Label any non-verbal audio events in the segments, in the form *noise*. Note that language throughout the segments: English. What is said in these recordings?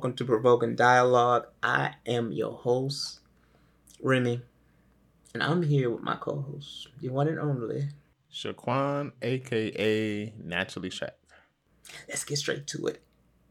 Welcome to Provoking Dialogue. I am your host, Remy, and I'm here with my co-host, the one and only Shaquan, aka Naturally Shaq. Let's get straight to it.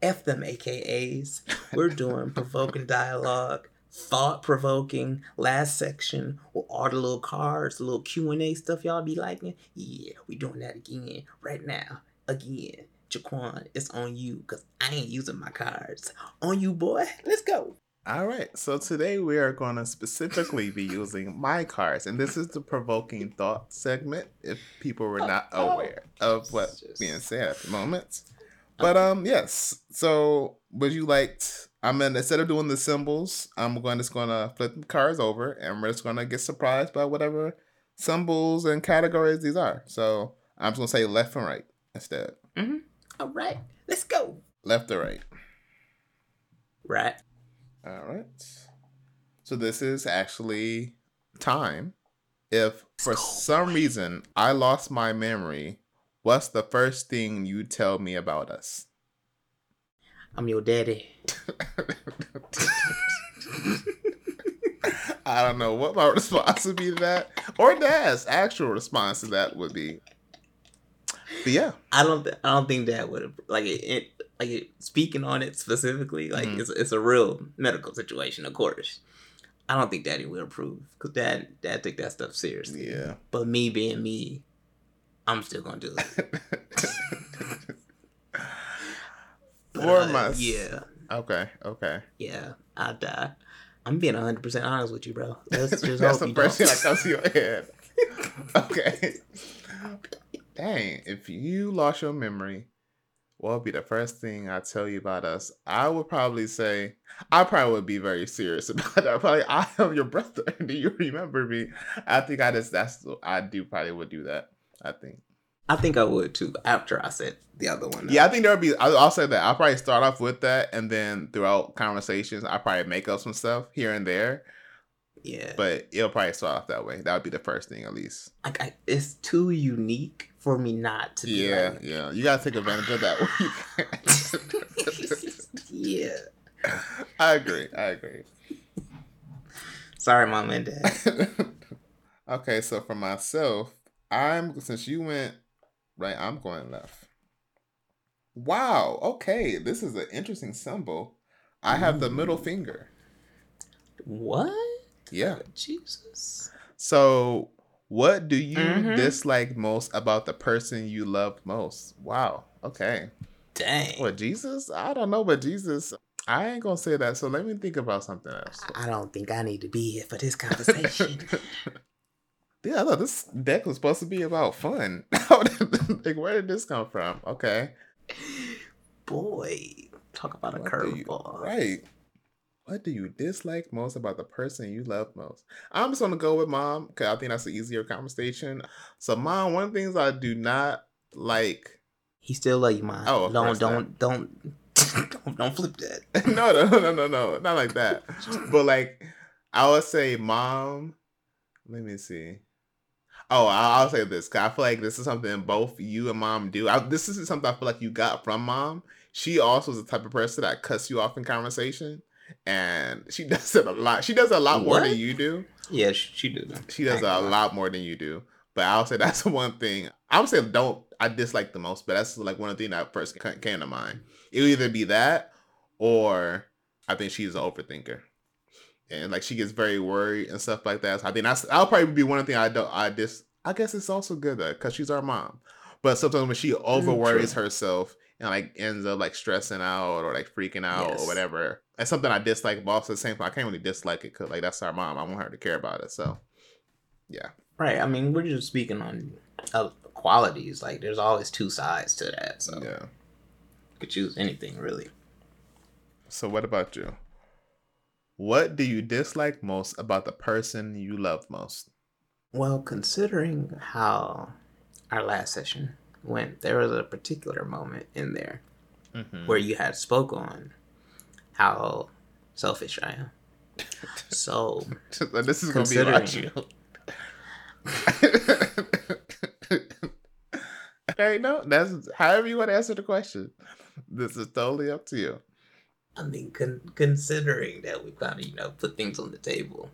F them AKAs. We're doing *laughs* Provoking Dialogue, thought provoking. Last section with all the little cards, the little Q and A stuff y'all be liking. Yeah, we doing that again right now. Again. Jaquan, it's on you because I ain't using my cards. On you, boy. Let's go. All right. So today we are going to specifically be *laughs* using my cards, and this is the provoking thought segment. If people were not Oh, aware of what's being said at the moment, but um, yes. So would you like? I'm gonna instead of doing the symbols, I'm going just gonna flip the cards over, and we're just gonna get surprised by whatever symbols and categories these are. So I'm just gonna say left and right instead. All right, let's go. Left or right. Right. All right. So this is actually time. If for some reason I lost my memory, what's the first thing you tell me about us? I'm your daddy. *laughs* I don't know what my *laughs* response would be to that, or Dad's actual response to that would be. But yeah, I don't. Th- I don't think that would have like it. it like it, speaking on it specifically, like Mhm. it's it's a real medical situation, of course. I don't think Daddy would approve because Dad Dad take that stuff seriously. yeah. But me being me, I'm still gonna do it. *laughs* But, For uh, my yeah, okay, okay. yeah, I die. I'm being 100 percent honest with you, bro. Let's *laughs* just That's hope the you first don't. thing that comes to your head. *laughs* okay. Dang, if you lost your memory, what would be the first thing I tell you about us? I would probably say I probably would be very serious *laughs* about that. I probably I am your brother. *laughs* Do you remember me? I think I just that's I do probably would do that. I think. I think I would too after I said the other one. Yeah, I think there would be. I'll, I'll say that. I'll probably start off with that, and then throughout conversations, I probably make up some stuff here and there. Yeah. But it'll probably start off that way. That would be the first thing, at least. like I, it's too unique for me not to. Be Yeah, like, yeah. You gotta take advantage of that. *laughs* yeah. I agree. I agree. Sorry, mom and dad. *laughs* okay, so for myself, I'm since you went right, I'm going left. Wow. Okay, this is an interesting symbol. I have the middle finger. What? Yeah. Jesus. So, what do you Mhm. dislike most about the person you love most? Wow. Okay. Dang. What Jesus? I don't know, but Jesus, I ain't gonna say that. So let me think about something else. I don't think I need to be here for this conversation. *laughs* yeah, look, this deck was supposed to be about fun. *laughs* like, where did this come from? Okay, Boy, talk about a What you- curveball. right? What do you dislike most about the person you love most? I'm just gonna go with mom because I think that's an easier conversation. So, mom, one of the things I do not like. He still love you, mom. Oh, don't, don't, don't, *laughs* don't, don't flip that. *laughs* no, no, no, no, no, not like that. but like, I would say, mom. Let me see. Oh, I'll, say this. Cause I feel like this is something both you and mom do. I, this isn't something I feel like you got from mom. She also is the type of person that cuts you off in conversation, and she *laughs* does it a lot. She does a lot more What? than you do. Yeah, she, she do. She does a ain't gonna lie. lot more than you do. But I'll say *laughs* that's the one thing. I would say don't I dislike the most, but that's like one of the things that first came to mind. It'll either be that or I think she's an overthinker. And like she gets very worried and stuff like that. So I think that's I'll probably be one of thing I don't I dis I guess it's also good though, because she's our mom. But sometimes when she mm, over worries herself and like ends up like stressing out or like freaking out Yes. or whatever, it's something I dislike. But also the same time, I can't really dislike it because like that's our mom. I want her to care about it. So yeah. Right. I mean, we're just speaking on uh, qualities. Like, there's always two sides to that. So Yeah. you could choose anything, really. So what about you? What do you dislike most about the person you love most? Well, considering how our last session went, there was a particular moment in there Mm-hmm. where you had spoke on how selfish I am. *laughs* So this is gonna be about you. okay, *laughs* no, that's however you want to answer the question. This is totally up to you. I mean, con- considering that we kind of, you know, put things on the table,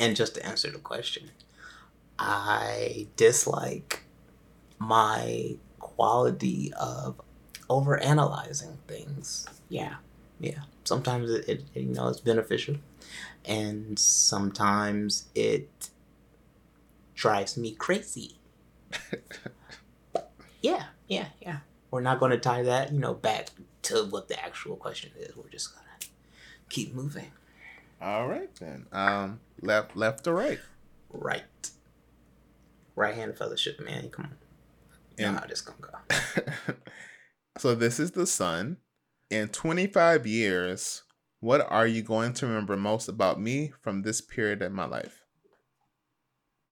and just to answer the question, I dislike my quality of over analyzing things. Yeah, yeah. Sometimes it, it, you know it's beneficial, and sometimes it drives me crazy. *laughs* yeah, yeah, yeah. We're not going to tie that, you know, back to what the actual question is. We're just gonna keep moving. All right then. Um, left, left or right? Right. Right hand fellowship, man. Come on. And- how this gonna go. *laughs* so this is the sun. In 25 years, what are you going to remember most about me from this period in my life?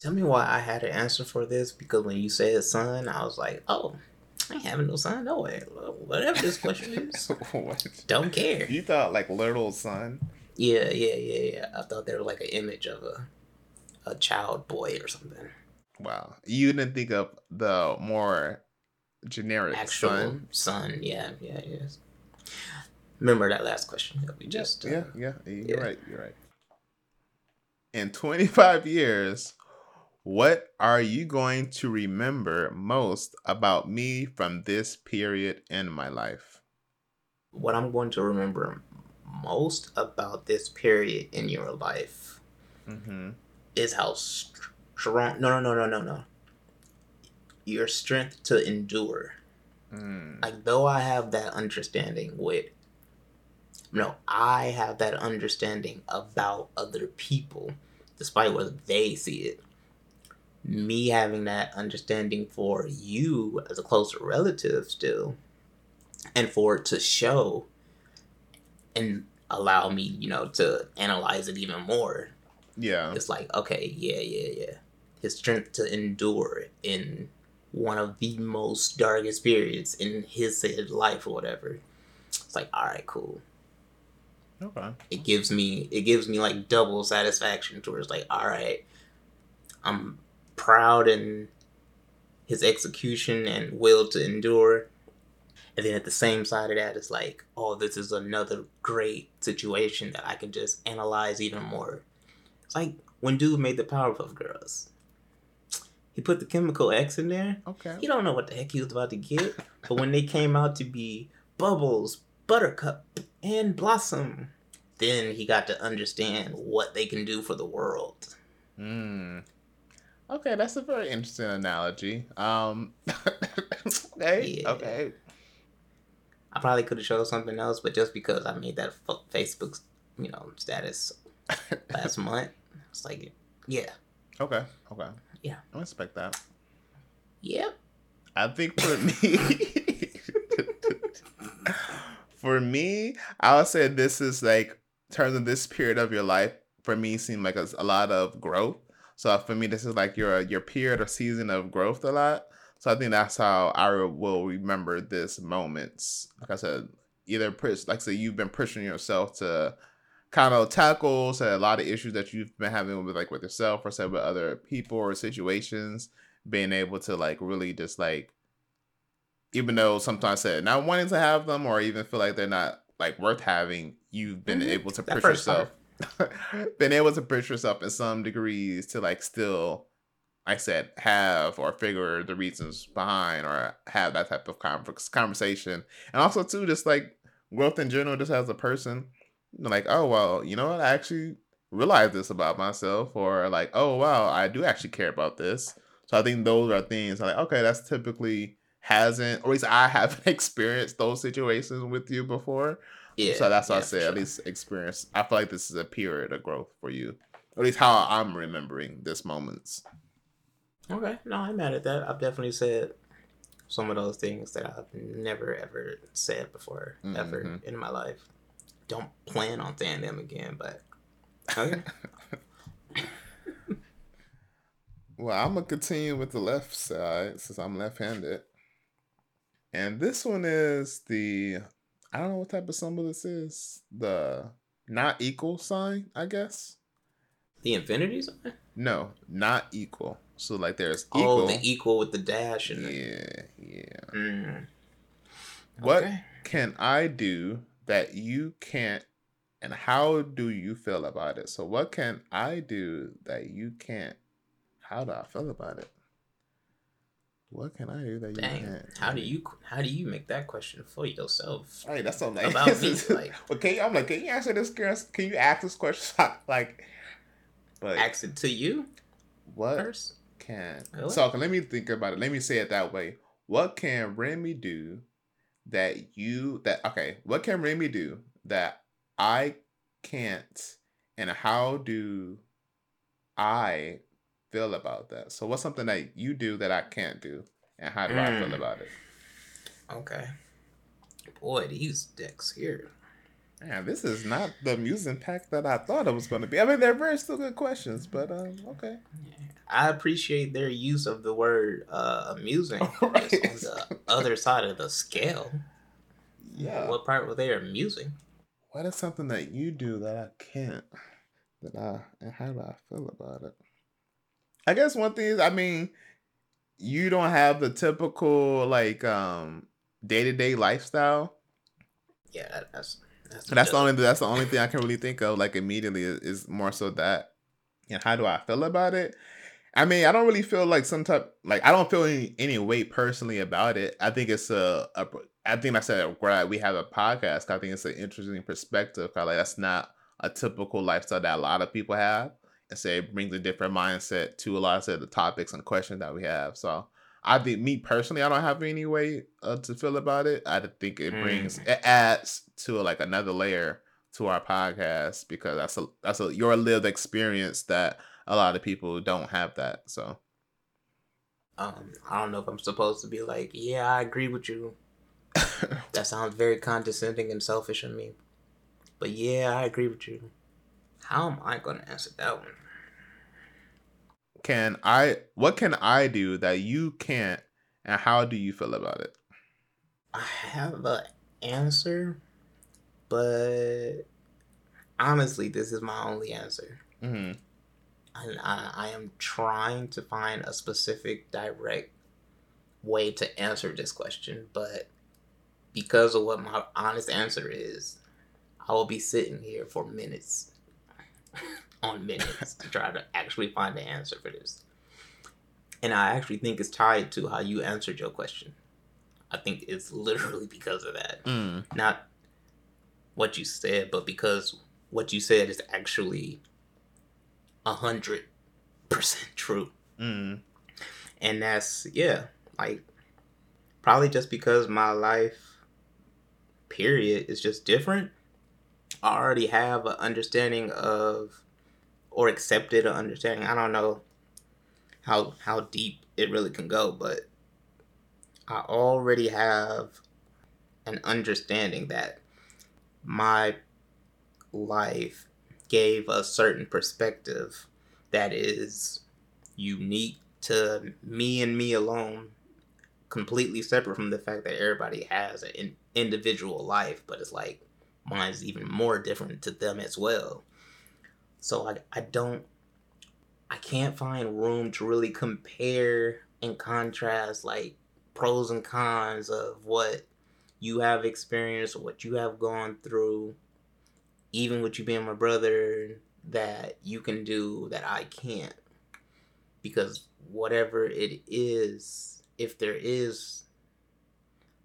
Tell me why I had an answer for this because when you said son, I was like, oh, I ain't having no son, no way. Whatever this question *laughs* is, what? don't care. You thought like little son? Yeah, yeah, yeah, yeah. I thought there was like an image of a a child boy or something. Wow. You didn't think of the more generic Actual son? son. Yeah, yeah, yes. Remember that last question that we just uh, yeah, yeah, you're yeah. right. You're right. In 25 years, what are you going to remember most about me from this period in my life? what I'm going to remember most about this period in your life Mm-hmm. is how str- strong. No, no, no, no, no, no. Your strength to endure. Mm. Like though I have that understanding with. No, I have that understanding about other people, despite what they see it. Me having that understanding for you as a closer relative still, and for it to show and allow me, you know, to analyze it even more Yeah. it's like okay yeah yeah yeah his strength to endure in one of the most darkest periods in his life or whatever. It's like all right cool. Okay. it gives me it gives me like double satisfaction towards like all right i'm proud in his execution and will to endure. And then at the same side of that it's like oh this is another great situation that i can just analyze even more. It's like when dude made the powerpuff girls he put the chemical x in there Okay. you don't know what the heck he was about to get. But when they came out to be Bubbles, Buttercup, and Blossom, then he got to understand what they can do for the world. Mm. Okay, that's a very interesting analogy. Um. *laughs* okay. Yeah. Okay. I probably could have showed something else, but just because I made that f- Facebook, you know, status last *laughs* month, it's like, yeah, Okay. Okay. Yeah. I respect that. yep, I think for me, *laughs* for me, I would say this is like in terms of this period of your life. For me, seemed like a, a lot of growth. So for me, this is like your your period or season of growth a lot. So I think that's how I will remember this moments. Like I said, either push, like I said, you've been pushing yourself to kind of tackle say, a lot of issues that you've been having with like with yourself or say with other people or situations being able to like really just like even though sometimes say not wanting to have them or even feel like they're not like worth having you've been Mhm. able to That push yourself *laughs* been able to push yourself in some degrees to like still I said have or figure the reasons behind or have that type of conver- conversation. And also too just like growth in general just as a person like oh well you know what i actually realized this about myself or like oh wow i do actually care about this so i think those are things like okay that's typically hasn't or at least i *laughs* haven't experienced those situations with you before yeah. so that's what yeah, i say for at least experience i feel like this is a period of growth for you or at least how i'm remembering this moments Okay, no, I'm mad at that. I've definitely said some of those things that I've never ever said before, ever Mhm. in my life. Don't plan on saying them again, but okay. *laughs* Well, I'm gonna continue with the left side since I'm left-handed. And this one is the I don't know what type of symbol this is. The not equal sign, I guess. the infinity sign. No, not equal. So like there's equal. Oh, the equal with the dash and yeah, yeah. Mm, What okay. can I do that you can't and how do you feel about it? So what can I do that you can't? How do I feel about it? What can I do that you Dang. can't? How do you how do you make that question for yourself? Hey, that's something like, About *laughs* me, like- *laughs* well, can you, I'm like, can you answer this? Can you ask this question? *laughs* like, but Ask it to you what first. can Really? so let me think about it. Let me say it that way. What can Remy do that you that okay? What can Remy do that I can't, and how do I feel about that? So what's something that you do that I can't do, and how do I feel Mm. about it? Okay. Boy, these decks here. Man, this is not the amusing pack that I thought it was going to be. I mean, they're very still good questions, but um, okay. I appreciate their use of the word uh, amusing *laughs* Right. On the other side of the scale. Yeah. What part were they amusing? What is something that you do that I can't? That I and how do I feel about it? I guess one thing is, I mean, you don't have the typical like um day to day lifestyle. Yeah, that's that's, That's the only that's the only thing I can really think of like immediately is, is more so that. And how do I feel about it? I mean, I don't really feel like some type like I don't feel any any weight personally about it. I think it's a, a I think I said where we have a podcast. I think it's an interesting perspective. 'cause, like that's not a typical lifestyle that a lot of people have, and say it brings a different mindset to a lot of the topics and questions that we have. So I think me personally, I don't have any way uh, to feel about it. I think it Mm. brings it adds to like another layer to our podcast because that's a that's a your lived experience that a lot of people don't have that. So Um, I don't know if I'm supposed to be like, yeah, I agree with you. *laughs* That sounds very condescending and selfish of me. But yeah, I agree with you. How am I going to answer that one? Can I what can I do that you can't and how do you feel about it? I have an answer, but honestly, this is my only answer. hmm And I, I am trying to find a specific, direct way to answer this question, but because of what my honest answer is, I will be sitting here for minutes *laughs* on minutes to try to actually find the answer for this. And I actually think it's tied to how you answered your question. I think it's literally because of that. Mm. Not what you said, but because what you said is actually a hundred percent true. Mm. And that's yeah, like probably just because my life period is just different. I already have an understanding of or accepted or understanding. I don't know how how deep it really can go, but I already have an understanding that my life gave a certain perspective that is unique to me and me alone, completely separate from the fact that everybody has an individual life, but it's like mine's even more different to them as well. So like I don't I can't find room to really compare and contrast like pros and cons of what you have experienced what you have gone through even with you being my brother that you can do that I can't. Because whatever it is if there is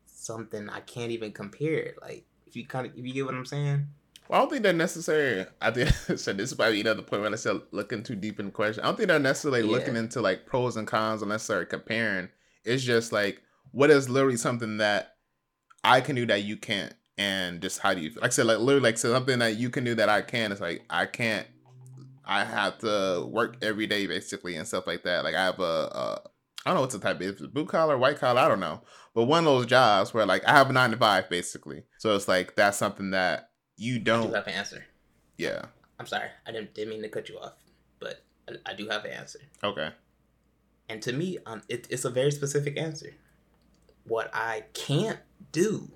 something I can't even compare it like if you kind of if you get what I'm saying Well, I don't think they're necessary. I think *laughs* so. This is probably another point when I said looking too deep in question. I don't think they're necessarily Yeah. looking into like pros and cons or necessarily comparing. It's just like what is literally something that I can do that you can't, and just how do you feel? Like I said, like literally like something that you can do that I can. It's like I can't. I have to work every day basically and stuff like that. Like I have a, a I don't know what's the type. It's blue collar, white collar, I don't know. But one of those jobs where like I have a nine to five basically. So it's like that's something that you don't. I do have an answer Yeah. I'm sorry I didn't didn't mean to cut you off but I, I do have an answer Okay. And to me, um, it, it's a very specific answer. What I can't do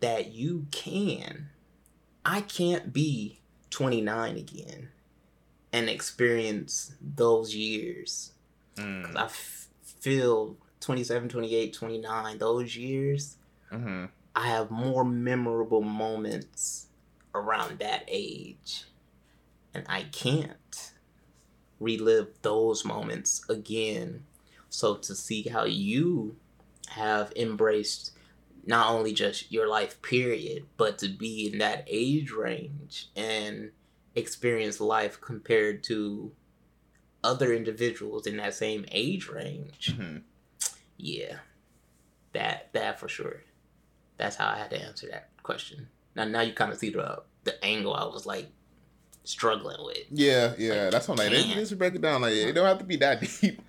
that you can, I can't be 29 again and experience those years. Mm. I f- feel 27, 28, 29, those years, Mm-hmm. I have more memorable moments around that age. And I can't relive those moments again. So to see how you have embraced not only just your life period, but to be in that age range and experience life compared to other individuals in that same age range. hmm Yeah. That that for sure. That's how I had to answer that question. Now now you kind of see the the angle I was like struggling with. Yeah, yeah. That's what I'm like. They Damn. need to break it down. Like it don't have to be that *laughs* deep.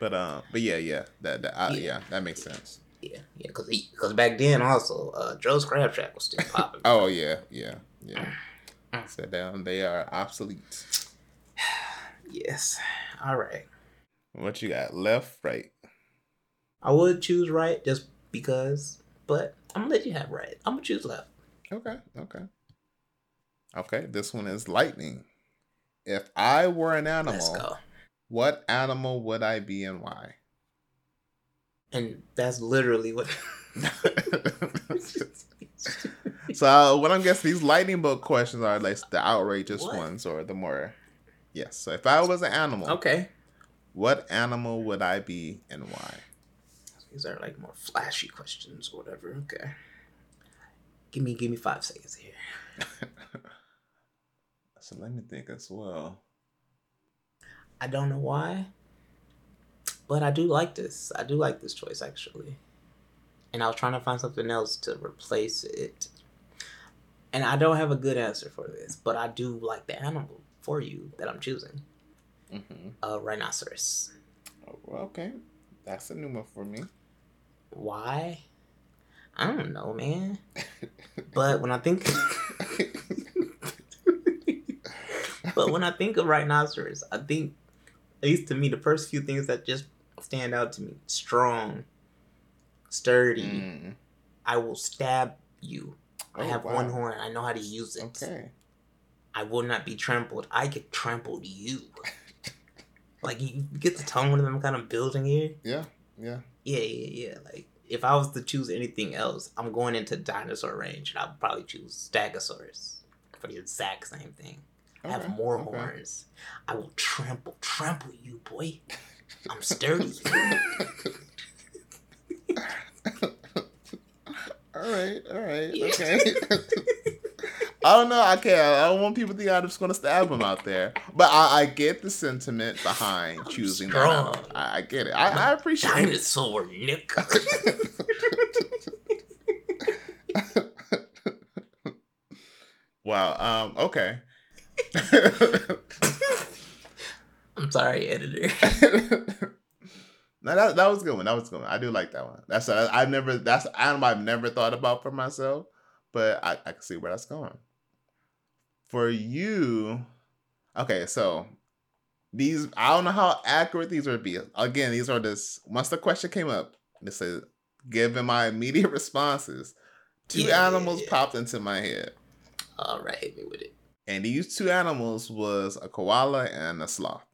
But um, but yeah, yeah. That, that I, Yeah. yeah, that makes sense. Yeah, yeah, because because back then also uh, Joe's Crab Shack was still popping. *laughs* Oh yeah, yeah, yeah. So down they are obsolete. *sighs* yes. All right. What you got? Left, right. I would choose right just because, but I'm gonna let you have right. I'm gonna choose left. Okay, okay. Okay, this one is lightning. If I were an animal, what animal would I be and why? And that's literally what. *laughs* so what I'm guessing these lightning bolt questions are like the outrageous What? ones or the more yes. So if I was an animal, okay. what animal would I be and why? These are like more flashy questions or whatever. Okay. Give me give me five seconds here. *laughs* so let me think as well. I don't know why, but I do like this. I do like this choice actually. And I was trying to find something else to replace it. And I don't have a good answer for this, but I do like the animal for you that I'm choosing. Mm-hmm. A rhinoceros. Oh, okay, that's a new one for me. Why? I don't know, man. *laughs* But when I think *laughs* But when I think of rhinoceros, I think at least to me the first few things that just stand out to me. Strong, sturdy. Mm. I will stab you. I Oh, have wow. one horn. I know how to use it. Okay. I will not be trampled. I could trample you. like you get the tone of them kind of building here. Yeah. Yeah. Yeah, yeah, yeah. Like if I was to choose anything else, I'm going into dinosaur range, and I'd probably choose Stegosaurus for the exact same thing. I have more okay. horns. I will trample, trample you, boy. I'm sturdy. *laughs* *laughs* all right. All right. Okay. *laughs* I don't know. I can't. I don't want people to think I'm just gonna stab them out there. But I, I get the sentiment behind choosing that. strong. out. I, I get it. I, I appreciate it. Dinosaur, Nick. *laughs* wow. Um. Okay. I'm sorry, editor. *laughs* no, that that was a good one. That was good one. I do like that one. That's I've never. That's an animal I've never thought about for myself, but I I can see where that's going. For you, okay. So these I don't know how accurate these would be. Again, these are just once the question came up. This says given my immediate *laughs* responses, two Yeah, yeah, animals yeah. popped into my head. All right, hit me with it. And these two animals was a koala and a sloth.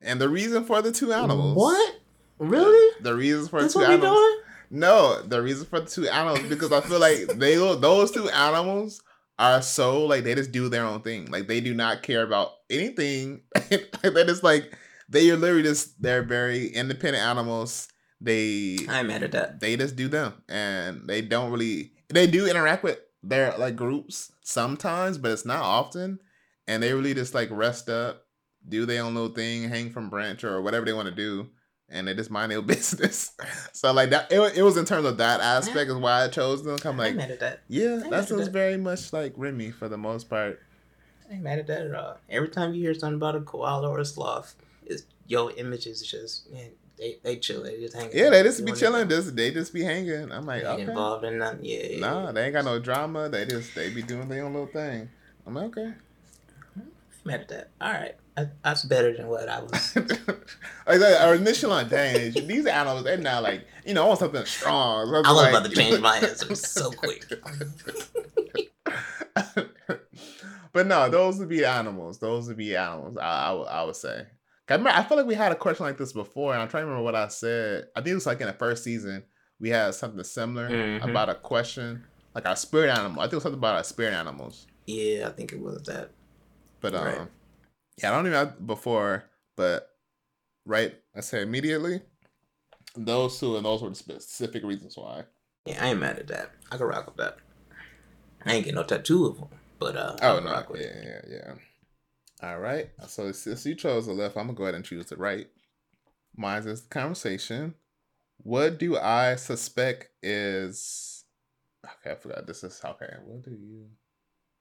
And the reason for the two animals. What? Really? The reason for That's the two what we animals. doing? No, the reason for the two animals because I feel like they *laughs* those two animals are so like they just do their own thing. Like they do not care about anything. *laughs* they just like they are literally just they're very independent animals. They I'm mad at that. they just do them and they don't really they do interact with their like groups sometimes but it's not often and they really just like rest up do their own little thing hang from branch or whatever they want to do and they just mind their *laughs* business so like that it, it was in terms of that aspect is why i chose them i'm like I'm mad at that. yeah mad that at sounds that. very much like remy for the most part I ain't mad at that at all. Every time you hear something about a koala or a sloth, it's your image is just man, they they chill, they just hang. yeah they just be chilling just they just be hanging i'm like. Ain't okay involved in nothing. Yeah, yeah, nah they ain't got no drama they just they be doing their own little thing i'm like okay I'm mad at that. All right, that's better than what I was. *laughs* like that, our initial on dang, these animals, they're now like, you know, I want something strong. something I was like- about to change my *laughs* answer so quick. *laughs* but no, those would be animals. Those would be animals. I, I, would- I would say. 'Cause I, remember, I feel like we had a question like this before, and I'm trying to remember what I said. I think it was like in the first season we had something similar Mhm. about a question, like our spirit animal. I think it was something about our spirit animals. Yeah, I think it was that. But um, Right. Yeah, I don't even have before, but right, I say immediately. Those two and those were the specific reasons why. Yeah, I ain't mad at that. I can rock with that. I ain't get no tattoo of them, but uh, I Oh can no, rock with yeah, yeah, yeah. All right. So since you chose the left, I'm gonna go ahead and choose the right. Mine is the conversation. What do I suspect is? Okay, I forgot. This is okay. What do you?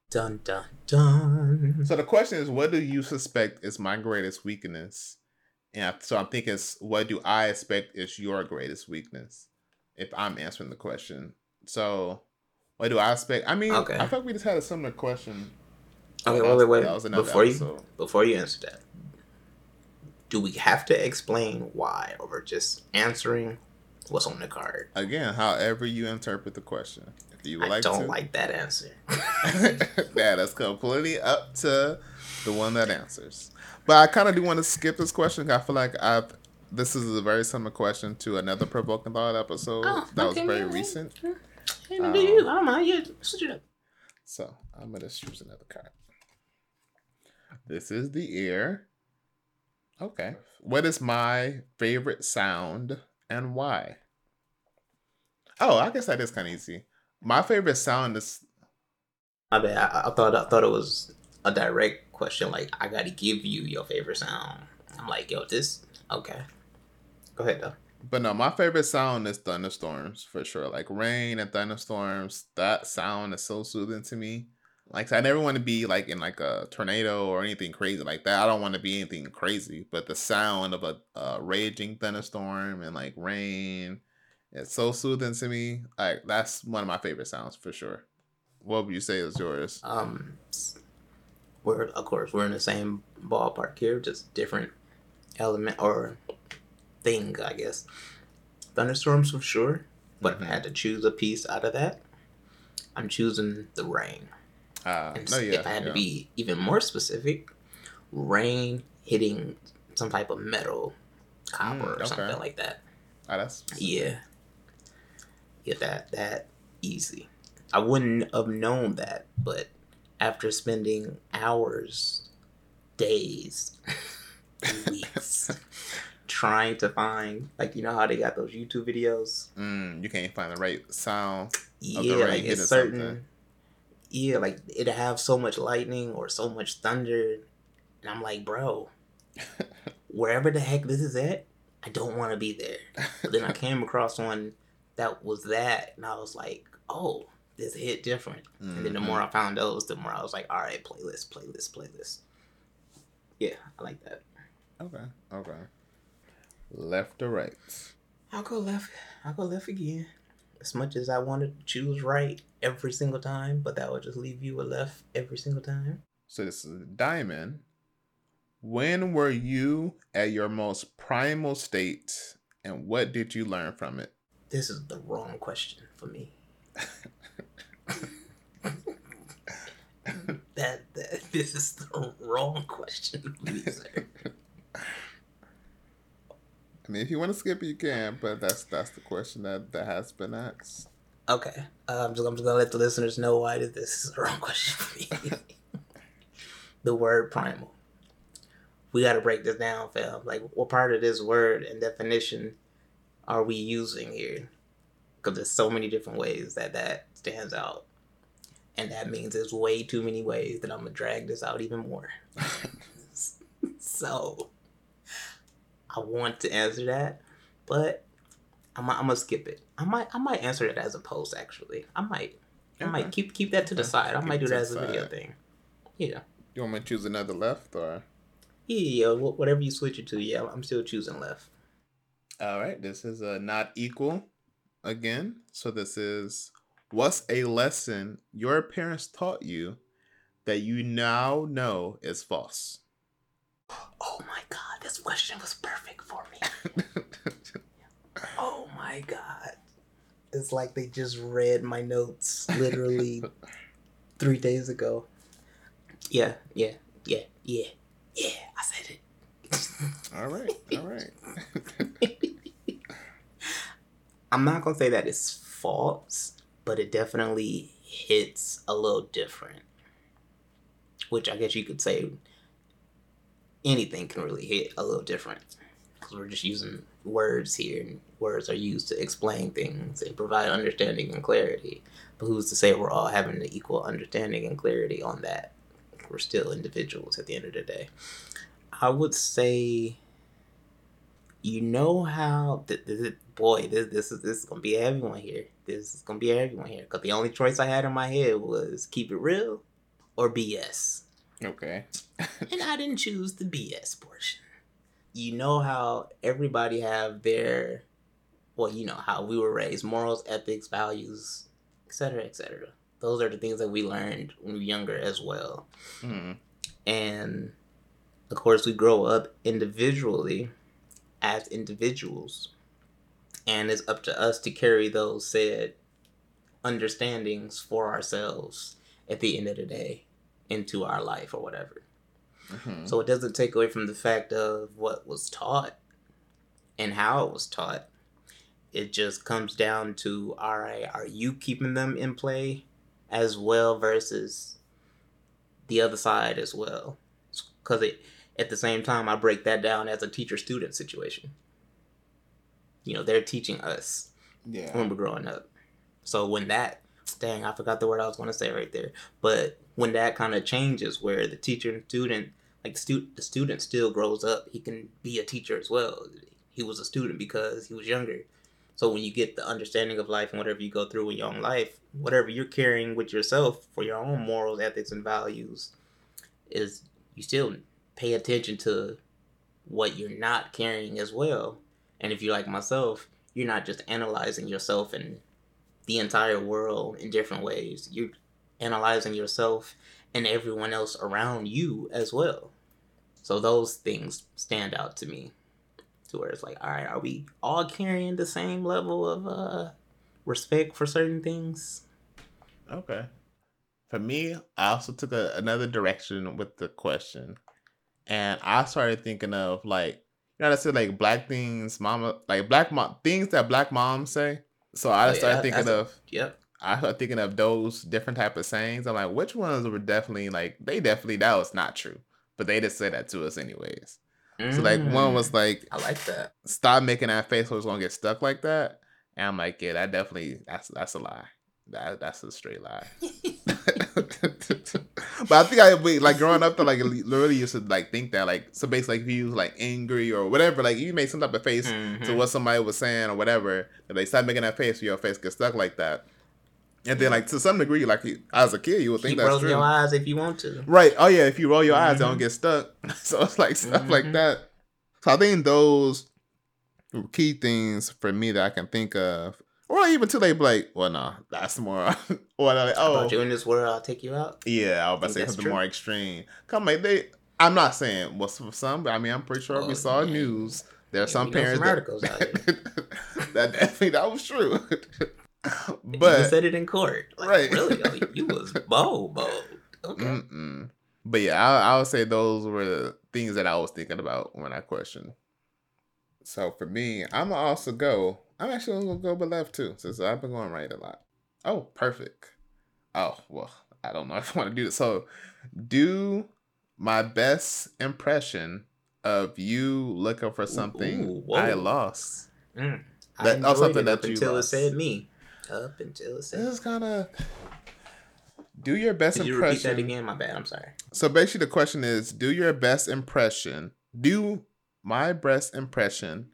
Dun dun dun. So the question is, what do you suspect is my greatest weakness? And so I'm thinking, it's, what do I expect is your greatest weakness? If I'm answering the question, so what do I expect? I mean, Okay. I thought we just had a similar question. Okay, wait, wait, wait. Before you before you answer that, do we have to explain why, or we're just answering what's on the card? Again, however you interpret the question. If you would I like don't to, like that answer. *laughs* yeah, that's completely up to the one that answers. But I kind of do want to skip this question. I feel like I've this is a very similar question to another provoking thought episode Oh, that was very yeah, yeah. recent. Hey, Um, do you? I don't mind. You switch it up. So I'm gonna choose another card. This is the ear. Okay. What is my favorite sound and why? Oh, I guess that is kind of easy. My favorite sound is I mean, I, I thought I thought it was a direct question. Like, I got to give you your favorite sound. I'm like, yo, this okay. Go ahead though. But no, my favorite sound is thunderstorms for sure. Like rain and thunderstorms, that sound is so soothing to me. Like I never want to be like in like a tornado or anything crazy like that. I don't want to be anything crazy, but the sound of a, a raging thunderstorm and like rain, it's so soothing to me. Like that's one of my favorite sounds for sure. What would you say is yours? Um, we're of course we're in the same ballpark here, just different element or thing, I guess. Thunderstorms for sure, but if I had to choose a piece out of that, I'm choosing the rain. Uh, no, yeah, if I had yeah. to be even more specific, rain hitting some type of metal, copper, Mm, or okay. something like that. Ah, that's Yeah. Yeah, that that easy. I wouldn't have known that, but after spending hours, days, *laughs* weeks trying to find like you know how they got those YouTube videos? mm, you can't find the right sound. Yeah, the like it's certain something. Yeah, like it'd have so much lightning or so much thunder. And I'm like, bro, *laughs* wherever the heck this is at, I don't want to be there. But then I *laughs* came across one that was that, and I was like, oh, this hit different. And then the more mm-hmm. I found those, the more I was like, all right, playlist, playlist, playlist. Yeah, I like that. Okay, okay. Left or right? I'll go left. I'll go left again. As much as I wanted to choose right every single time, but that would just leave you a left every single time. So this is Diamond. When were you at your most primal state, and what did you learn from it? This is the wrong question for me. *laughs* that, that this is the wrong question for me, sir. *laughs* I mean, if you want to skip, it, you can, but that's that's the question that that has been asked. Okay, uh, I'm just I'm just gonna let the listeners know why this is the *laughs* wrong question for me. *laughs* the word primal. We got to break this down, fam. Like, what part of this word and definition are we using here? Because there's so many different ways that that stands out, and that means there's way too many ways that I'm gonna drag this out even more. *laughs* so, I want to answer that, but I'm, I'm gonna skip it. I might I might answer it as a post actually. I might I Okay. might keep keep that to the Okay. side. I Keep might do that as a video thing. Yeah. You want me to choose another left or? Yeah, yeah, whatever you switch it to, yeah, I'm still choosing left. All right, this is a not equal again. So this is what's a lesson your parents taught you that you now know is false. Oh my god, this question was perfect for me. Oh my god. It's like they just read my notes literally three days ago. Yeah, yeah, yeah, yeah, yeah, I said it. all right, all right. *laughs* I'm not gonna say that it's false, but it definitely hits a little different. Which I guess you could say anything can really hit a little different because we're just using words here, and words are used to explain things and provide understanding and clarity. But who's to say we're all having the equal understanding and clarity on that? We're still individuals at the end of the day. I would say, you know how th- th- boy, this this is this is gonna be everyone here. This is gonna be everyone here. Cause the only choice I had in my head was keep it real or BS. Okay. *laughs* and I didn't choose the BS portion. You know how everybody have their well, you know how we were raised, morals, ethics, values, etc., etc. Those are the things that we learned when we were younger as well. Mm-hmm. And of course, we grow up individually as individuals. And it's up to us to carry those said understandings for ourselves at the end of the day into our life or whatever. Mm-hmm. So it doesn't take away from the fact of what was taught and how it was taught. It just comes down to all right, are you keeping them in play as well versus the other side as well? Because it at the same time, I break that down as a teacher student situation. You know, they're teaching us yeah. when we're growing up. So when that, dang, I forgot the word I was going to say right there. But when that kind of changes, where the teacher and student, like the student, the student still grows up, he can be a teacher as well. He was a student because he was younger. So when you get the understanding of life and whatever you go through in your own life, whatever you're carrying with yourself for your own morals, ethics, and values, is you still pay attention to what you're not carrying as well. And if you're like myself, you're not just analyzing yourself and the entire world in different ways. You're analyzing yourself and everyone else around you as well. So those things stand out to me. To where it's like, all right, are we all carrying the same level of uh respect for certain things? Okay. For me, I also took a, another direction with the question and I started thinking of like you know I said like black things, mama like black mom things that black moms say. So I oh, started yeah, thinking of yep. I started thinking of those different type of sayings. I'm like, which ones were definitely like they definitely that was not true, but they just said that to us anyways. Mm. So like one was mm. like, I like that. Stop making that face, or it's gonna get stuck like that. And I'm like, yeah, that definitely that's that's a lie. That that's a straight lie. *laughs* *laughs* but I think I like growing up to like literally used to like think that like so basically like if you was like angry or whatever like you made some type of face mm-hmm. to what somebody was saying or whatever that they start making that face your face gets stuck like that. And then, like to some degree, like as a kid, you would think Keep that's true. your eyes if you want to. Right. Oh yeah. If you roll your mm-hmm. eyes, they don't get stuck. *laughs* so it's like stuff mm-hmm. like that. So I think those key things for me that I can think of or even too late, like, well, no, that's more. *laughs* or like, oh, about you in this world, I'll take you out. Yeah, I was about to say something true? more extreme. Come like they. I'm not saying what's for some, but I mean, I'm pretty sure oh, we saw yeah. news. There are yeah, some parents some that, *laughs* that definitely that was true. *laughs* but you said it in court, like, right? Really, you was bold, bold. Okay. Mm-mm. But yeah, I, I would say those were the things that I was thinking about when I questioned. So for me, I'm gonna also go I'm actually gonna go with left too, since I've been going right a lot. Oh, perfect. Oh well, I don't know *laughs* if I want to do this. So, do my best impression of you looking for something Ooh, I lost. Mm. That, I oh, something that you until lost. it said me. Up until it said. This is kind of do your best Did impression. repeat that again? My bad. I'm sorry. So basically, the question is: Do your best impression. Do my best impression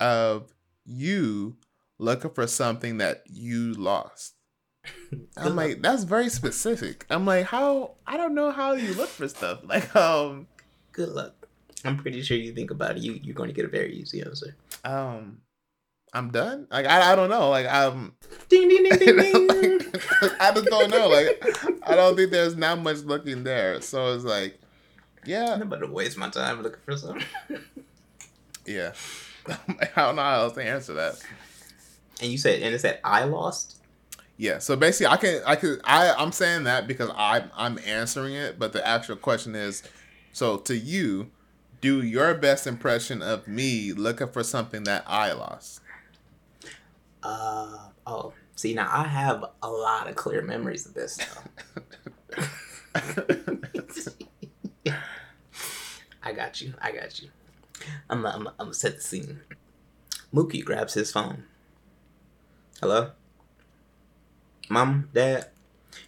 of you looking for something that you lost. *laughs* I'm like, that's very specific. I'm like, how? I don't know how you look for stuff. *laughs* Like, um, good luck. I'm pretty sure you think about it. You you're going to get a very easy answer. Um, I'm done. Like, I, I don't know. Like, I'm. Ding ding ding ding ding. *laughs* like, I just don't know. Like, I don't think there's not much looking there. So it's like, yeah. I'm about to waste my time looking for something. yeah. *laughs* I don't know how else to answer that. And you said, and it said I lost. Yeah. So basically, I can, I could, I, I'm saying that because I'm, I'm answering it, but the actual question is, so to you, do your best impression of me looking for something that I lost. Uh oh. See now I have a lot of clear memories of this. *laughs* *laughs* I got you. I got you. I'm I'm I'm gonna set the scene. Mookie grabs his phone. Hello? Mom, Dad?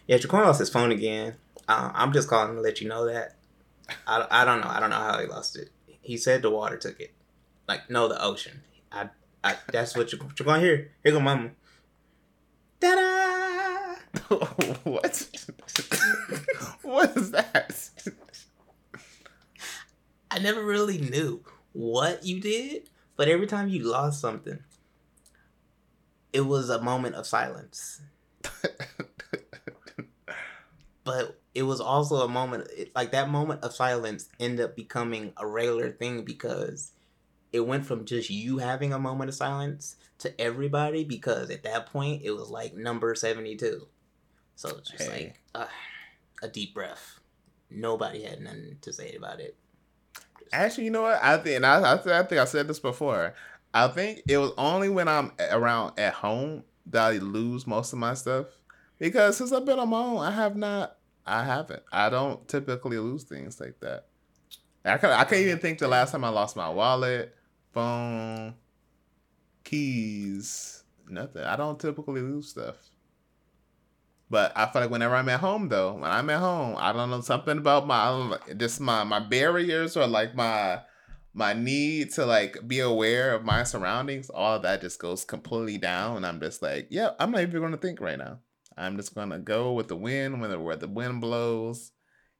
Yeah, Jaquan lost his phone again. Uh, I'm just calling to let you know that. I, I don't know. I don't know how he lost it. He said the water took it. Like, no, the ocean. I, I That's what you're, you're going to hear. Here go Mama. Ta-da! *laughs* what? *laughs* what is that? I never really knew what you did, but every time you lost something, it was a moment of silence. *laughs* but it was also a moment it, like that moment of silence ended up becoming a regular thing because it went from just you having a moment of silence to everybody because at that point it was like number 72 so it's just hey. like uh, a deep breath nobody had nothing to say about it. Actually you know what i think I, I, I think i said this before i think it was only when i'm around at home that i lose most of my stuff because since i've been on my own i have not I haven't. I don't typically lose things like that. I can't, I can't even think the last time I lost my wallet, phone, keys, nothing. I don't typically lose stuff. But I feel like whenever I'm at home, though, when I'm at home, I don't know something about my just my my barriers or like my my need to like be aware of my surroundings. All of that just goes completely down, and I'm just like, yeah, I'm not even going to think right now. I'm just gonna go with the wind when the, where the wind blows,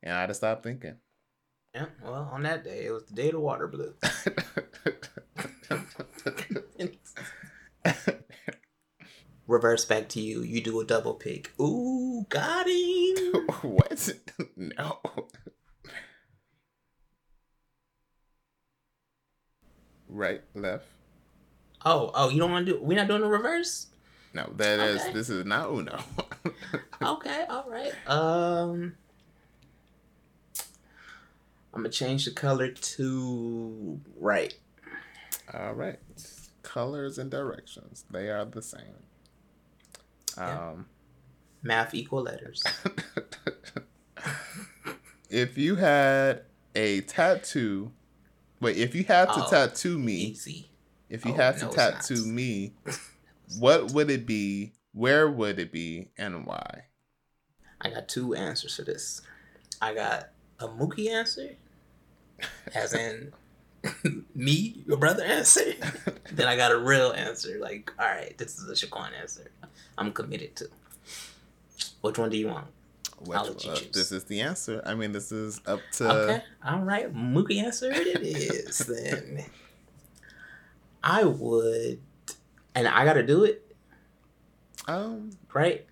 and I just stop thinking. Yeah, well, on that day, it was the day the water blew. *laughs* *laughs* *laughs* Reverse back to you. You do a double pick. Ooh, got him. *laughs* what? No. Right, left. Oh, oh, you don't want to do? We're not doing the reverse. No, that okay. is. This is not Uno. *laughs* okay, all right. Um, I'm gonna change the color to right. All right, colors and directions they are the same. Yeah. Um, math equal letters. *laughs* if you had a tattoo, wait, if you had to oh, tattoo me, easy. If you oh, had to no, tattoo me *laughs* what would it be? Where would it be? And why? I got two answers for this. I got a Mookie answer, as in *coughs* me, your brother answer. *laughs* then I got a real answer. Like, all right, this is a Shaquan answer. I'm committed to. Which one do you want? Which, I'll let you choose. Uh, this is the answer. I mean, this is up to. Okay, all right, Mookie answer it is *laughs* then. I would and I got to do it. Um, right.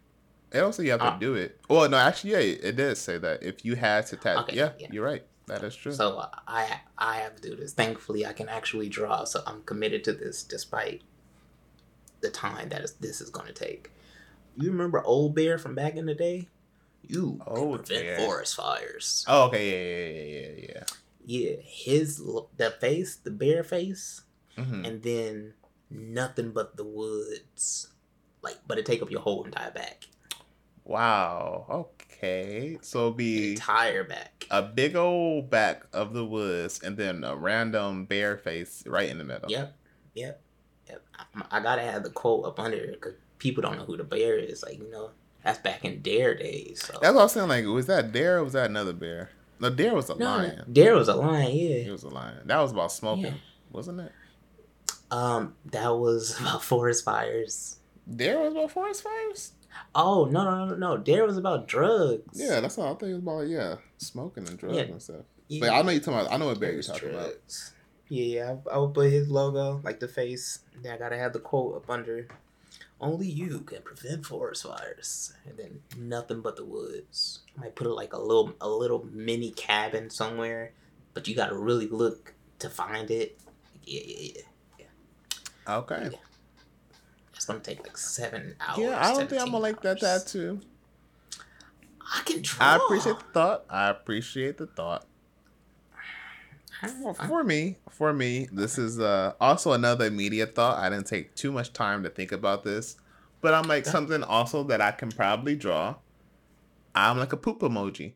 It also you have to uh, do it. Well, no, actually, yeah, it does say that if you had to tap. Okay, yeah, yeah, you're right. That is true. So I I have to do this. Thankfully, I can actually draw. So I'm committed to this, despite the time that is, this is going to take. You remember Old Bear from back in the day? You oh, prevent bear. forest fires. Oh, okay, yeah, yeah, yeah, yeah, yeah. Yeah, his the face, the bear face, mm-hmm. and then nothing but the woods. Like, but it take up your whole entire back. Wow. Okay. So it'll be entire back. A big old back of the woods, and then a random bear face right in the middle. Yep. Yep. Yep. I, I gotta have the quote up under it because people don't know who the bear is. Like you know, that's back in Dare days. So. That's what I was saying. Like, was that Dare or was that another bear? No, Dare was a no, lion. Dare was a lion. Yeah. It was a lion. That was about smoking, yeah. wasn't it? Um, that was *laughs* about forest fires. Dare was about forest fires. Oh no no no no! Dare was about drugs. Yeah, that's all I think it was about. Yeah, smoking and drugs yeah. and stuff. Yeah. But I know you talking about. I know what Barry you're talking drugs. about. Yeah, yeah. I, I would put his logo, like the face. Then I gotta have the quote up under. Only you can prevent forest fires, and then nothing but the woods. I might put it like a little, a little mini cabin somewhere, but you gotta really look to find it. Yeah, yeah, yeah. Okay. Yeah. Gonna take like seven hours. Yeah, I don't think I'm gonna like that tattoo. I can draw. I appreciate the thought. I appreciate the thought. for, for me, for me, this is uh, also another immediate thought. I didn't take too much time to think about this, but I'm like something also that I can probably draw. I'm like a poop emoji,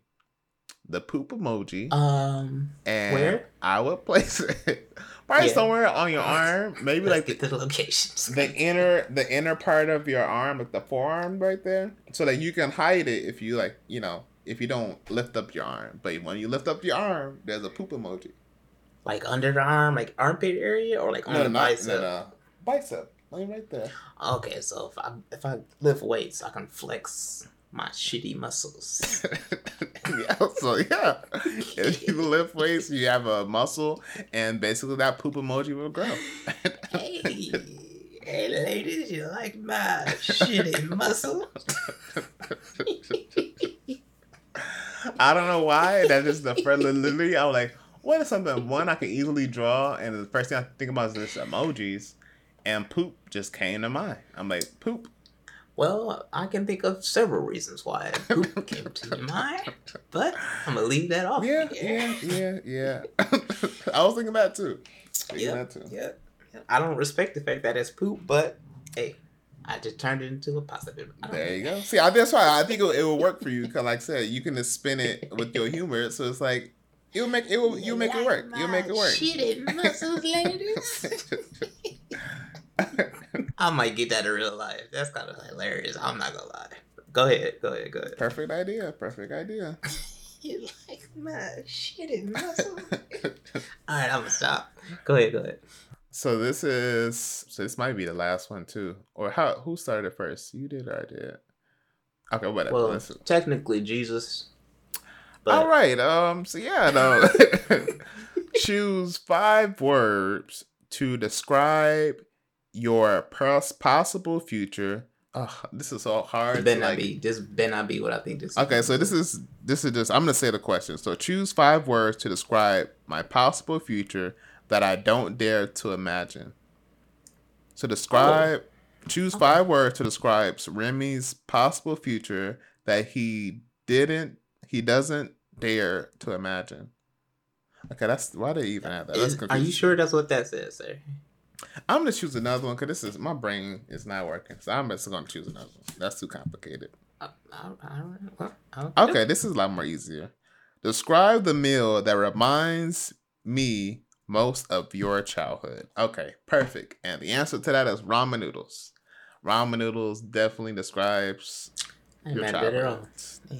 the poop emoji, Um, and where? I would place it *laughs* probably Yeah. somewhere on your arm, maybe let's like get the locations. the inner the inner part of your arm, like the forearm right there, so that you can hide it if you like, you know, if you don't lift up your arm. But when you lift up your arm, there's a poop emoji. like under the arm, like armpit area, or like on No, the not bicep. no, no. Bicep, like right there. Okay, so if I if I lift weights, I can flex my shitty muscles. *laughs* yeah, so yeah, if you *laughs* lift weights, you have a muscle, and basically that poop emoji will grow. hey, hey, ladies, you like my shitty *laughs* muscle? I don't know why. That is the first. Literally, I was like, "What is something one I can easily draw?" And the first thing I think about is just emojis, and poop just came to mind. I'm like, "Poop." Well, I can think of several reasons why poop *laughs* came to your mind, but I'm gonna leave that off. Yeah, yeah, yeah, yeah. *laughs* *laughs* I was thinking that too. Yeah, yeah, yeah. I don't respect the fact that it's poop, but hey, I just turned it into a positive. I There you go. See, I, that's why I think it, will- it will work for you. Cause, like I said, you can just spin it with your humor. So it's like you'll make it. Will, you'll make it work. You'll make it work. Shitty muscles, ladies. I might get that in real life. That's kind of hilarious. I'm not gonna lie. Go ahead. Go ahead. Go ahead. Perfect idea. Perfect idea. *laughs* You like my shitty muscles? All right, I'm gonna stop. Go ahead. Go ahead. so this is. So this might be the last one too. Or how? Who started first? You did or I did? Okay, whatever. Well, Let's- technically Jesus. But All right. Um. So yeah. No. *laughs* *laughs* Choose five words to describe your pos- possible future. Ugh, this is all hard. This to, better not like- be. This better not be what I think this. Okay, so this is this is just I'm gonna say the question. So choose five words to describe my possible future that I don't dare to imagine. So describe oh. choose Okay. five words to describe Remy's possible future that he didn't he doesn't dare to imagine. Okay, that's why they even have that. That's Is- are you sure that's what that says, sir? I'm gonna choose another one because this is my brain is not working. So I'm just gonna choose another one. That's too complicated. Uh, I, I, I, I, Okay, this is a lot more easier. Describe the meal that reminds me most of your childhood. Okay, perfect. And the answer to that is ramen noodles. Ramen noodles definitely describes your mad at it at all. childhood.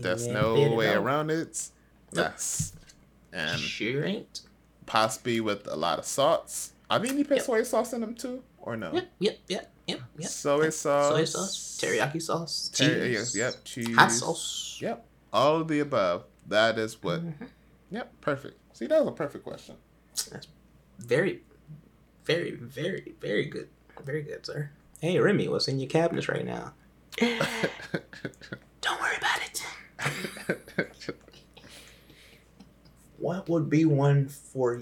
There's no mad at it way around it. Nope. Yes. And Sure ain't. possibly with a lot of sauce. Are there any put Yep. soy sauce in them too? Or no? Yep, yep, yep, yep, yep. Soy sauce. Soy sauce, teriyaki sauce, Ter- cheese, Yep, cheese. hot sauce. Yep. All of the above. That is what. Mhm. Yep, perfect. See, that was a perfect question. That's very, very, very, very good. Very good, sir. Hey, Remy, what's in your cabinets right now? *laughs* Don't worry about it. What would be one for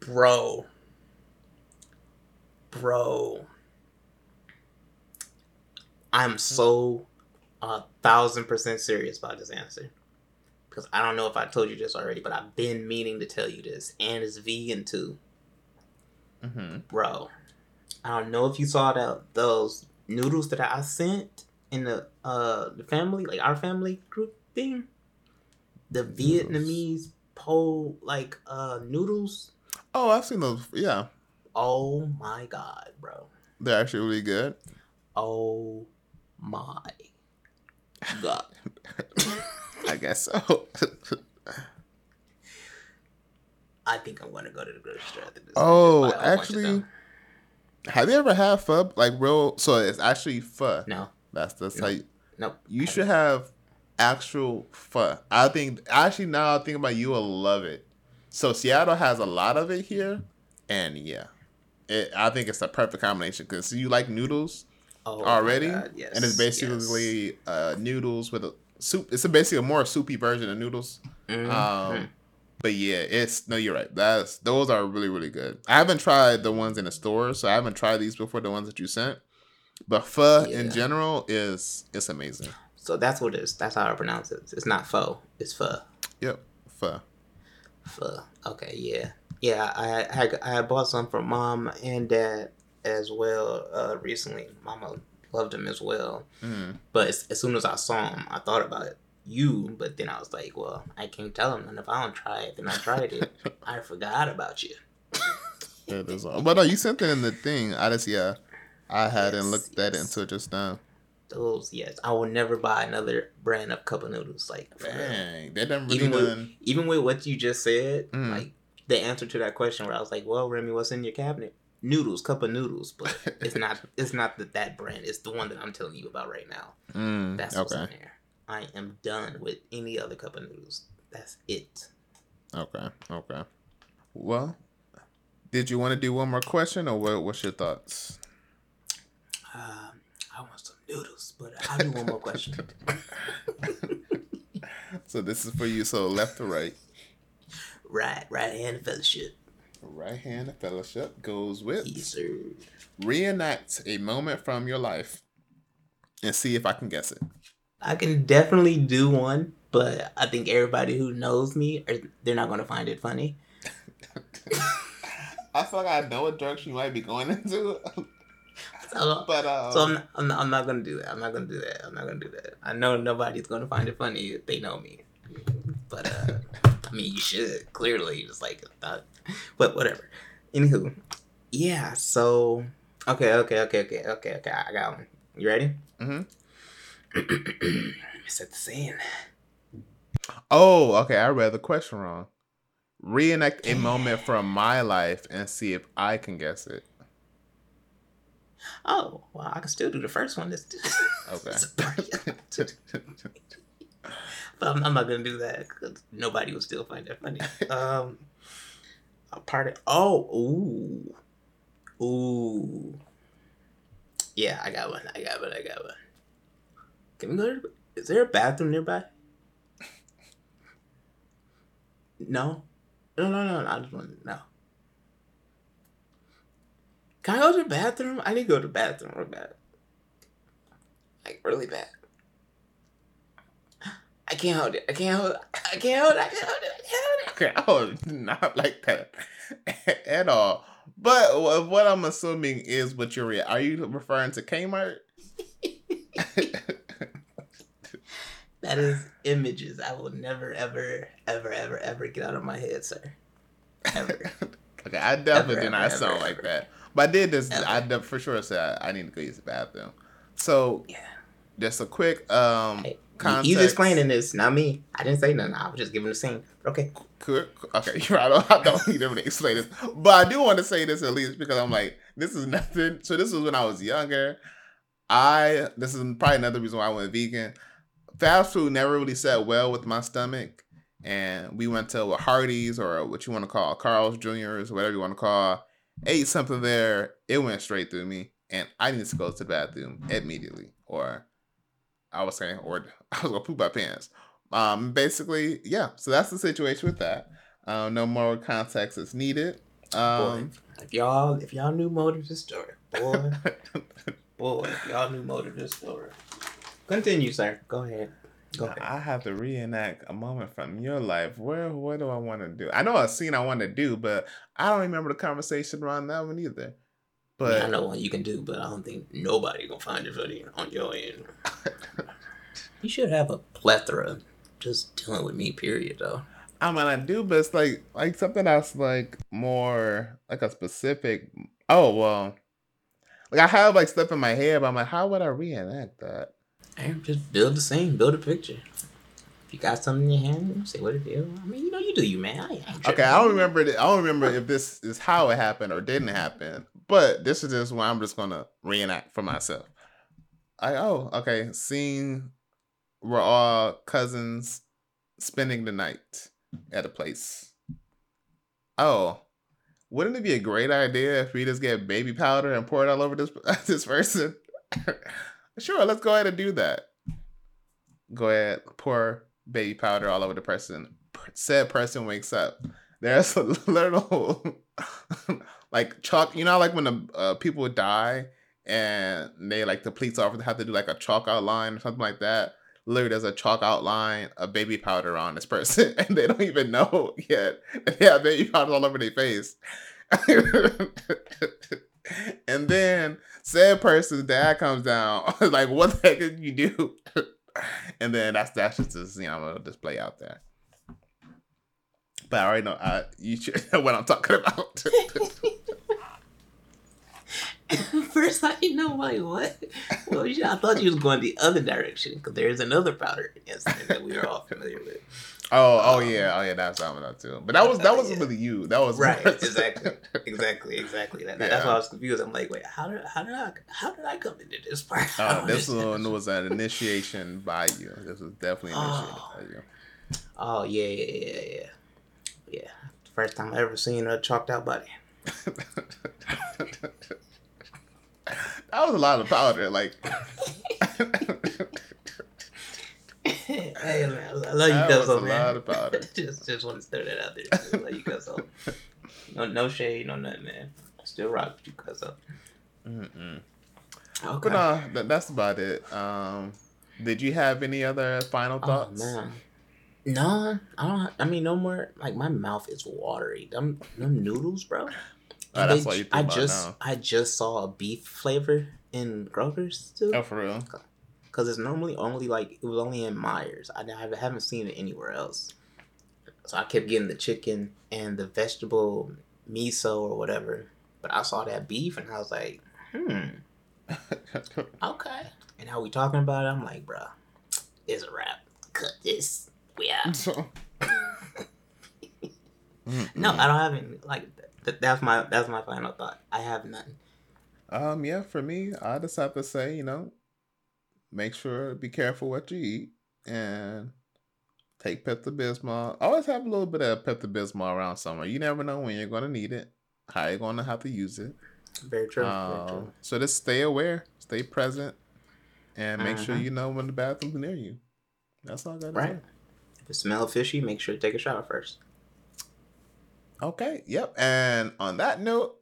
bro? Bro. I'm so a thousand percent serious about this answer. Because I don't know if I told you this already, but I've been meaning to tell you this. And it's vegan too. hmm Bro. I don't know if you saw that those noodles that I sent in the uh the family, like our family group thing. The Noodles. Vietnamese pole like uh noodles. Oh, I've seen those. Yeah, Oh my god, bro. they're actually really good. Oh my god. *laughs* I guess so. I think I'm gonna go to the grocery store after this. oh, Buy a whole bunch of actually, have you ever had pho? Like real? So it's actually pho. no, That's that's No. nope. You should have actual pho. I think actually now I think about it, you will love it. So Seattle has a lot of it here, and yeah, it, I think it's a perfect combination because you like noodles Oh, already, God, yes, and it's basically uh, noodles with a soup. It's a basically a more soupy version of noodles. yes. Mhm. Um, but yeah, it's no, you're right. That's those are really really good. I haven't tried the ones in the store, so I haven't tried these before. The ones that you sent, but pho in general is it's amazing. so that's what it is. That's how I pronounce it. It's not pho. It's pho. Yep, pho. Pho. Okay, yeah. Yeah, I I, had- I bought some for mom and dad as well uh, recently. Mama loved them as well. Mm. But as, as soon as I saw them, I thought about you. But then I was like, well, I can't tell them. And if I don't try it, then I tried it. *laughs* I forgot about you. It is all. But no, you sent it in the thing. I just yeah, I hadn't Yes, looked that yes. into it just now. Those, yes. I will never buy another brand of cup of noodles. Like. Dang, they done really Even with- even with what you just said, Mm. like the answer to that question where I was like, well, Remy, what's in your cabinet? Noodles, cup of noodles. But *laughs* it's not it's not that that brand. It's the one that I'm telling you about right now. Mm, That's what's in there. I am done with any other cup of noodles. That's it. Okay. Okay. Well, did you want to do one more question, or what? What's your thoughts? Um, I want some noodles, but I'll do one more question. *laughs* so this is for you. So left to right. Right, right hand fellowship. Right hand fellowship goes with Yes, sir. reenact a moment from your life and see if I can guess it. I can definitely do one, but I think everybody who knows me, are, they're not going to find it funny. *laughs* I feel like I know what direction you might be going *laughs* into, So, but uh, so I'm, not, I'm, not, I'm not going to do that. I'm not going to do that. I'm not going to do that. I know nobody's going to find it funny if they know me. But, uh, I mean, you should, clearly. Just like, uh, but whatever. Anywho, yeah, so, okay, okay, okay, okay, okay, okay. I got one. You ready? Mm Mhm. *clears throat* Set the scene. oh, okay, I read the question wrong. Reenact a moment from my life and see if I can guess it. Oh, well, I can still do the first one. It's, Okay. *laughs* but I'm, I'm not gonna do that because nobody will still find that funny. *laughs* Um, a part of oh ooh ooh yeah, I got one. I got one. I got one. Can we go? To, is there a bathroom nearby? No, *laughs* no, no, no. no I just want no. Can I go to the bathroom? I need to go to the bathroom real bad. Like really bad. I can't hold it. I can't hold it. I can't hold it. I can't hold it. I can't hold it. Okay, oh, not like that *laughs* at all. But what I'm assuming is what you're. Re- are you referring to Kmart? *laughs* That is images I will never, ever, ever, ever, ever get out of my head, sir. Ever. *laughs* okay, I definitely Ever, did not ever, sound ever, like that. But I did this. I de- for sure said I need to go use the bathroom. So yeah. just a quick um context. He's explaining this, not me. I didn't say nothing. I was just giving the scene. Okay. Okay, you're right. I *laughs* don't, I don't need him to explain this, but I do want to say this at least because I'm like, this is nothing. So this was when I was younger. I this is probably another reason why I went vegan. Fast food never really sat well with my stomach, and we went to a Hardee's or what you want to call Carl's Jr.'s, whatever you want to call. Ate something there, it went straight through me, and I needed to go to the bathroom immediately, or I was saying, or *laughs* I was gonna poop my pants. Um, basically, yeah. So that's the situation with that. Um, no more context is needed. Um, boy, if y'all, if y'all knew of this story, boy, *laughs* boy, if y'all knew of this story. Continue, sir. Go ahead. Go ahead. I have to reenact a moment from your life. Where, what do I want to do? I know a scene I want to do, but I don't remember the conversation around that one either. But I know what you can do, but I don't think nobody gonna find it funny on your end. *laughs* You should have a plethora just dealing with me, period, though. I mean, I do, but it's like like something that's like more like a specific. Oh well, like I have like stuff in my head, but I'm like, how would I reenact that? Hey, just build the scene, build a picture. If you got something in your hand, say what it is. I mean, you know, you do you, man. I ain't, Okay. I don't remember. The, I don't remember if this is how it happened or didn't happen. But this is just what I'm just gonna reenact for myself. I oh okay, scene we're all cousins spending the night at a place. Oh, wouldn't it be a great idea if we just get baby powder and pour it all over this *laughs* this person? *laughs* sure, let's go ahead and do that. Go ahead, pour baby powder all over the person. Said person wakes up. There's a *laughs* little *laughs* like chalk. You know, like when the uh, people die and they like the police officer have to do like a chalk outline or something like that. literally there's a chalk outline of baby powder on this person, *laughs* and they don't even know yet. And they have baby powder all over their face. *laughs* and then said person's dad comes down, like, "What the heck did you do?" and then that's that's just you know, display out there. But I already know uh, you should *laughs* know what I'm talking about. *laughs* First, I didn't know like what. Well, yeah, I thought you was going the other direction because there is another powder incident that we are all familiar with. *laughs* Oh, oh um, yeah, oh yeah, that's what I'm that too. But that was that wasn't really you. That was right. exactly, exactly, exactly. That, yeah. That's why I was confused. I'm like, wait, how did how did I how did I come into this part? Oh, this one was an initiation by you. This was definitely initiated oh. by you. Oh yeah, yeah, yeah, yeah, yeah. First time I ever seen a chalked out body. *laughs* that was a lot of powder. Like, *laughs* hey man, I love you, Cuzzo, man. A lot of powder. *laughs* just, just want to throw that out there. I love you, Cuzzo. No, no shade, no nothing, man. Still rock with you, Cuzzo. Mm-mm. Okay. But no, that, that's about it. Um, did you have any other final oh, thoughts? Oh, man. No, I don't. I mean, no more. Like my mouth is watery. Them, them noodles, bro. Oh, that's they, you I just now. I just saw a beef flavor in Kroger's too. Oh, for real? Because it's normally only like it was only in Meijer's. I, I haven't seen it anywhere else. So I kept getting the chicken and the vegetable miso or whatever. But I saw that beef and I was like, hmm, *laughs* okay. And how we talking about it? I'm like, bro, it's a wrap. Cut this. We *laughs* out. no, I don't have any like that's my that's my final thought. I have none. Um, yeah, for me, I just have to say, you know, make sure be careful what you eat and take Pepto Bismol. Always have a little bit of Pepto Bismol around somewhere. You never know when you're gonna need it, how you're gonna have to use it. Very true. Um, very true. So just stay aware, stay present, and make uh-huh. sure you know when the bathroom's near you. That's all I got right. say. If it smells fishy, make sure to take a shower first. Okay. Yep. And on that note,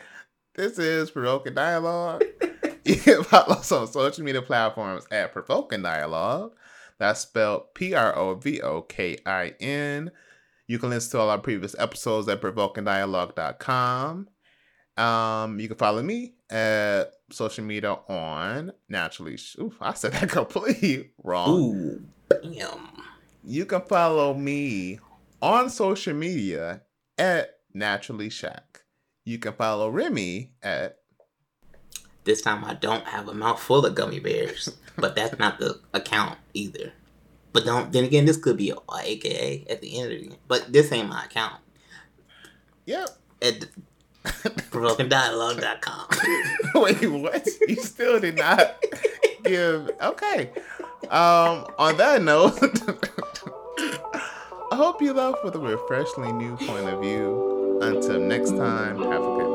*laughs* this is Provoking Dialogue. *laughs* you can follow us on social media platforms at Provoking Dialogue. That's spelled P R O V O K I N. You can listen to all our previous episodes at provokingdialogue.com. Um, you can follow me at social media on naturally. Ooh, I said that *laughs* completely wrong. Ooh, bam. You can follow me on social media at Naturally Shack. You can follow Remy at. This time I don't have a mouth full of gummy bears, but that's not the account either. But don't. Then again, this could be a, AKA at the end of it. But this ain't my account. Yep. At provokingdialogue.com. *laughs* Wait, what? You still did not give. Okay. Um. On that note. *laughs* I hope you left with a refreshingly new point of view. Until next time, have a good.